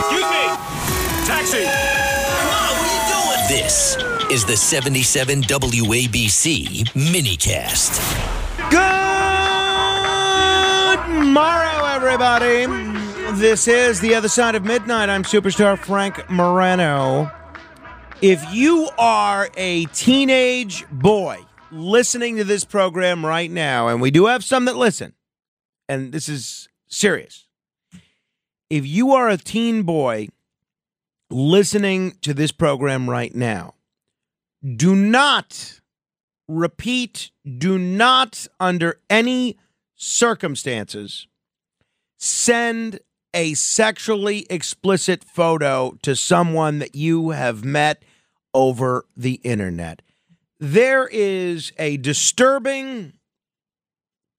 Excuse me! Taxi! Come on, what are you doing? This is the 77 WABC minicast. Good morrow, everybody. This is The Other Side of Midnight. I'm superstar Frank Morano. If you are a teenage boy listening to this program right now, and we do have some that listen, and this is serious. If you are a teen boy listening to this program right now, do not repeat, do not under any circumstances send a sexually explicit photo to someone that you have met over the internet. There is a disturbing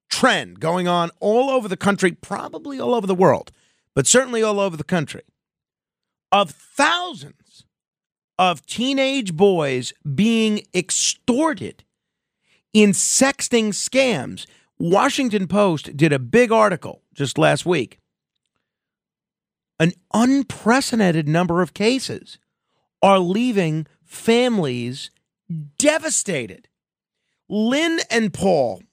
trend going on all over the country, probably all over the world, but certainly all over the country, of thousands of teenage boys being extorted in sexting scams. Washington Post did a big article just last week. An unprecedented number of cases are leaving families devastated. Lynn and Paul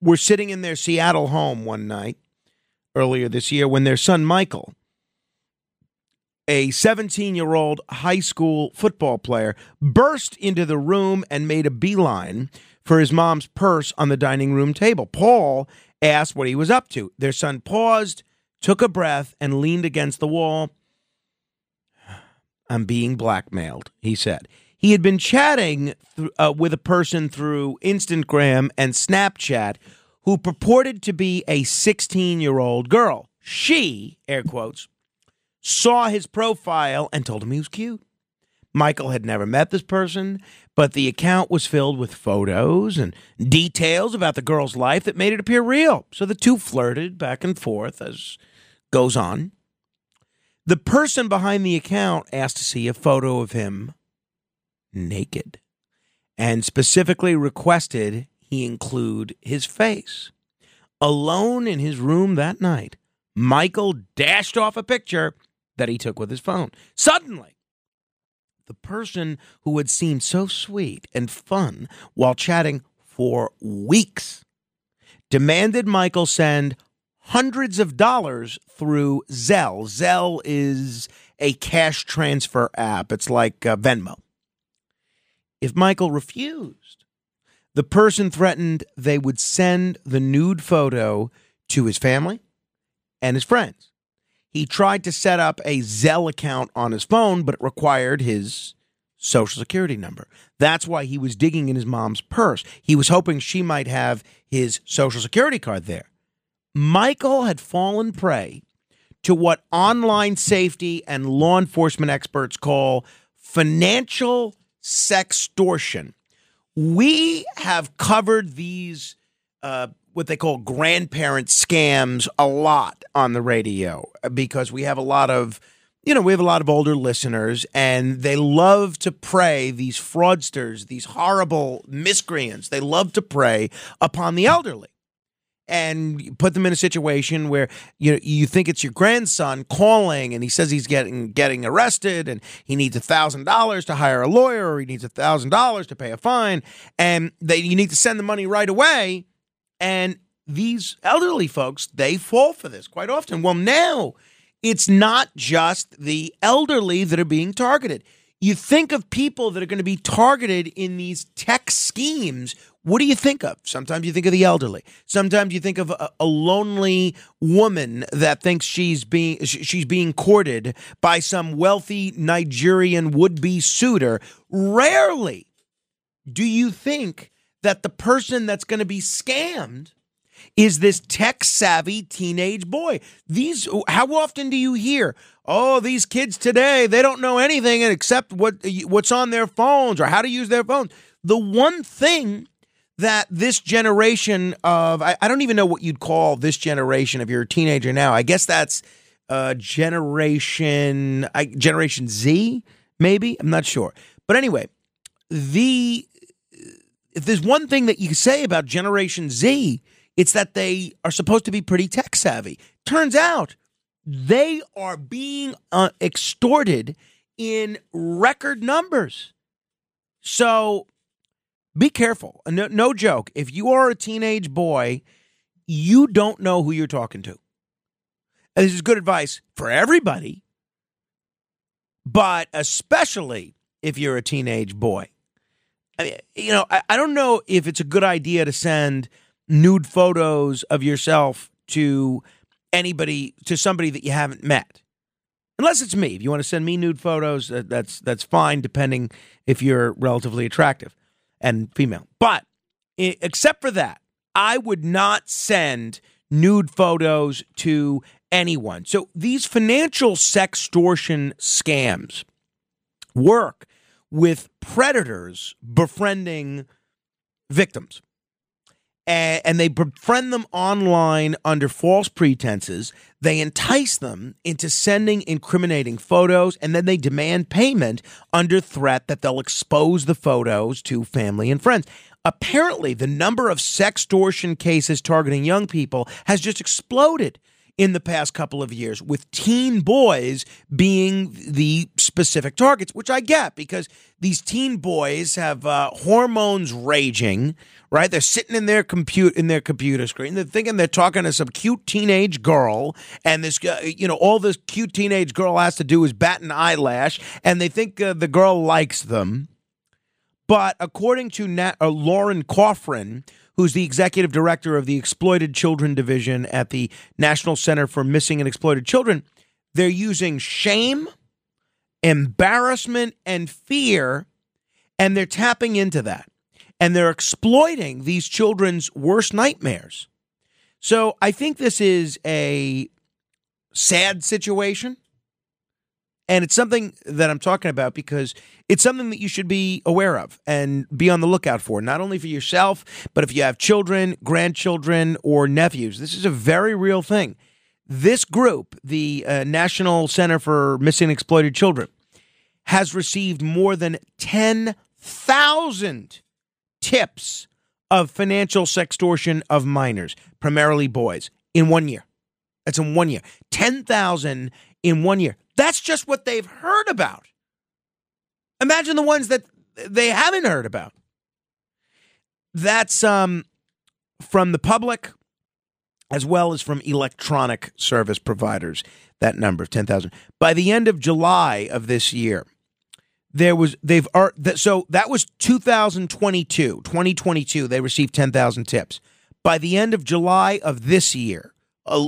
were sitting in their Seattle home one night earlier this year when their son Michael, a 17 year old high school football player, burst into the room and made a beeline for his mom's purse on the dining room table. Paul asked what he was up to. Their son paused, took a breath, and leaned against the wall. I'm being blackmailed, he said. He had been chatting th- uh, with a person through Instagram and Snapchat who purported to be a 16 year old girl. She, air quotes, saw his profile and told him he was cute. Michael had never met this person, but the account was filled with photos and details about the girl's life that made it appear real. So the two flirted back and forth as goes on. The person behind the account asked to see a photo of him naked and specifically requested he include his face. Alone in his room that night, Michael dashed off a picture that he took with his phone. Suddenly, the person who had seemed so sweet and fun while chatting for weeks demanded Michael send hundreds of dollars through Zelle. Zelle is a cash transfer app, it's like uh, Venmo. If Michael refused, the person threatened they would send the nude photo to his family and his friends. He tried to set up a Zelle account on his phone, but it required his social security number. That's why he was digging in his mom's purse. He was hoping she might have his social security card there. Michael had fallen prey to what online safety and law enforcement experts call financial sextortion. We have covered these, uh, what they call grandparent scams, a lot on the radio because we have a lot of, you know, we have a lot of older listeners and they love to prey, these fraudsters, these horrible miscreants, they love to prey upon the elderly and put them in a situation where you know you think it's your grandson calling and he says he's getting getting arrested and he needs a thousand dollars to hire a lawyer or he needs a thousand dollars to pay a fine and they you need to send the money right away. And these elderly folks they fall for this quite often. Well now it's not just the elderly that are being targeted you think of people that are going to be targeted in these tech schemes. What do you think of? Sometimes you think of the elderly. Sometimes you think of a, a lonely woman that thinks she's being she's being courted by some wealthy Nigerian would-be suitor. Rarely do you think that the person that's going to be scammed is this tech savvy teenage boy. These how often do you hear, "Oh, these kids today, they don't know anything except what what's on their phones or how to use their phones." The one thing that this generation of I, I don't even know what you'd call this generation if you're a teenager now. I guess that's uh, generation I, generation Z, maybe. I'm not sure. But anyway, the if there's one thing that you say about Generation Z, it's that they are supposed to be pretty tech savvy. Turns out they are being uh, extorted in record numbers. So be careful. No, no joke. If you are a teenage boy, you don't know who you're talking to. And this is good advice for everybody, but especially if you're a teenage boy. I mean, you know, I, I don't know if it's a good idea to send nude photos of yourself to anybody, to somebody that you haven't met. Unless it's me. If you want to send me nude photos, that's that's fine, depending if you're relatively attractive and female. But except for that, I would not send nude photos to anyone. So these financial sextortion scams work with predators befriending victims. And, they befriend them online under false pretenses. They entice them into sending incriminating photos, and then they demand payment under threat that they'll expose the photos to family and friends. Apparently, the number of sextortion cases targeting young people has just exploded in the past couple of years, with teen boys being the specific targets, which I get because these teen boys have uh, hormones raging. Right, they're sitting in their compute in their computer screen. They're thinking they're talking to some cute teenage girl, and this, uh, you know, all this cute teenage girl has to do is bat an eyelash, and they think uh, the girl likes them. But according to Nat, uh, Lauren Coffren, who's the executive director of the Exploited Children Division at the National Center for Missing and Exploited Children, they're using shame, embarrassment, and fear, and they're tapping into that. And they're exploiting these children's worst nightmares. So I think this is a sad situation. And it's something that I'm talking about because it's something that you should be aware of and be on the lookout for, not only for yourself, but if you have children, grandchildren, or nephews. This is a very real thing. This group, the uh, National Center for Missing and Exploited Children, has received more than 10,000 tips of financial sextortion of minors, primarily boys, in one year. That's in one year. 10,000 in one year. That's just what they've heard about. Imagine the ones that they haven't heard about. That's um, from the public as well as from electronic service providers, that number of 10,000. By the end of July of this year, there was they've so that was 2022 2022 they received 10,000 tips by the end of July of this year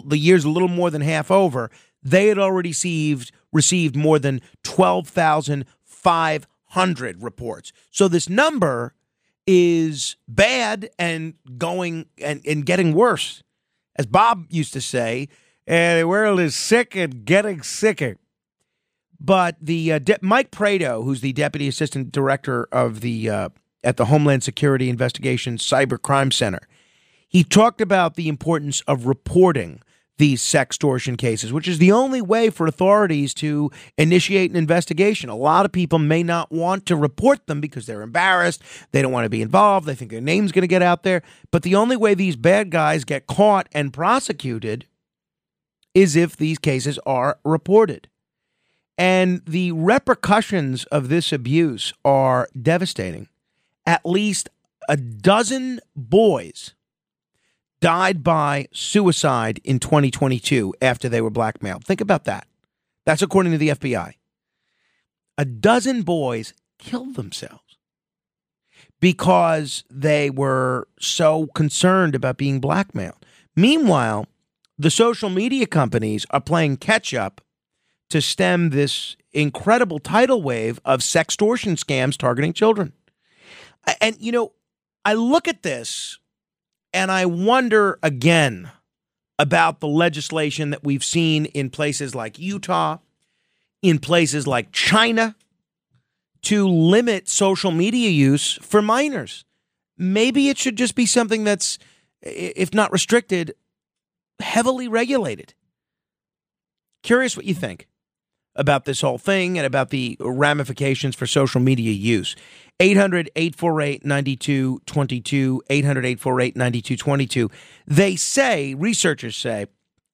the year's a little more than half over they had already received received more than 12,500 reports. So this number is bad and going and, and getting worse. As Bob used to say, the world is sick and getting sicker. But the uh, De- Mike Prado, who's the deputy assistant director of the uh, at the Homeland Security Investigations Cyber Crime Center, he talked about the importance of reporting these sextortion cases, which is the only way for authorities to initiate an investigation. A lot of people may not want to report them because they're embarrassed. They don't want to be involved. They think their name's going to get out there. But the only way these bad guys get caught and prosecuted is if these cases are reported. And the repercussions of this abuse are devastating. At least a dozen boys died by suicide in 2022 after they were blackmailed. Think about that. That's according to the FBI. A dozen boys killed themselves because they were so concerned about being blackmailed. Meanwhile, the social media companies are playing catch up to stem this incredible tidal wave of sextortion scams targeting children. And, you know, I look at this And I wonder again about the legislation that we've seen in places like Utah, in places like China, to limit social media use for minors. Maybe it should just be something that's, if not restricted, heavily regulated. Curious what you think about this whole thing and about the ramifications for social media use. 800 848 9222. 800 848 9222. They say, researchers say,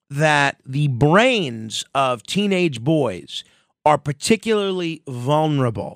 that the brains of teenage boys are particularly vulnerable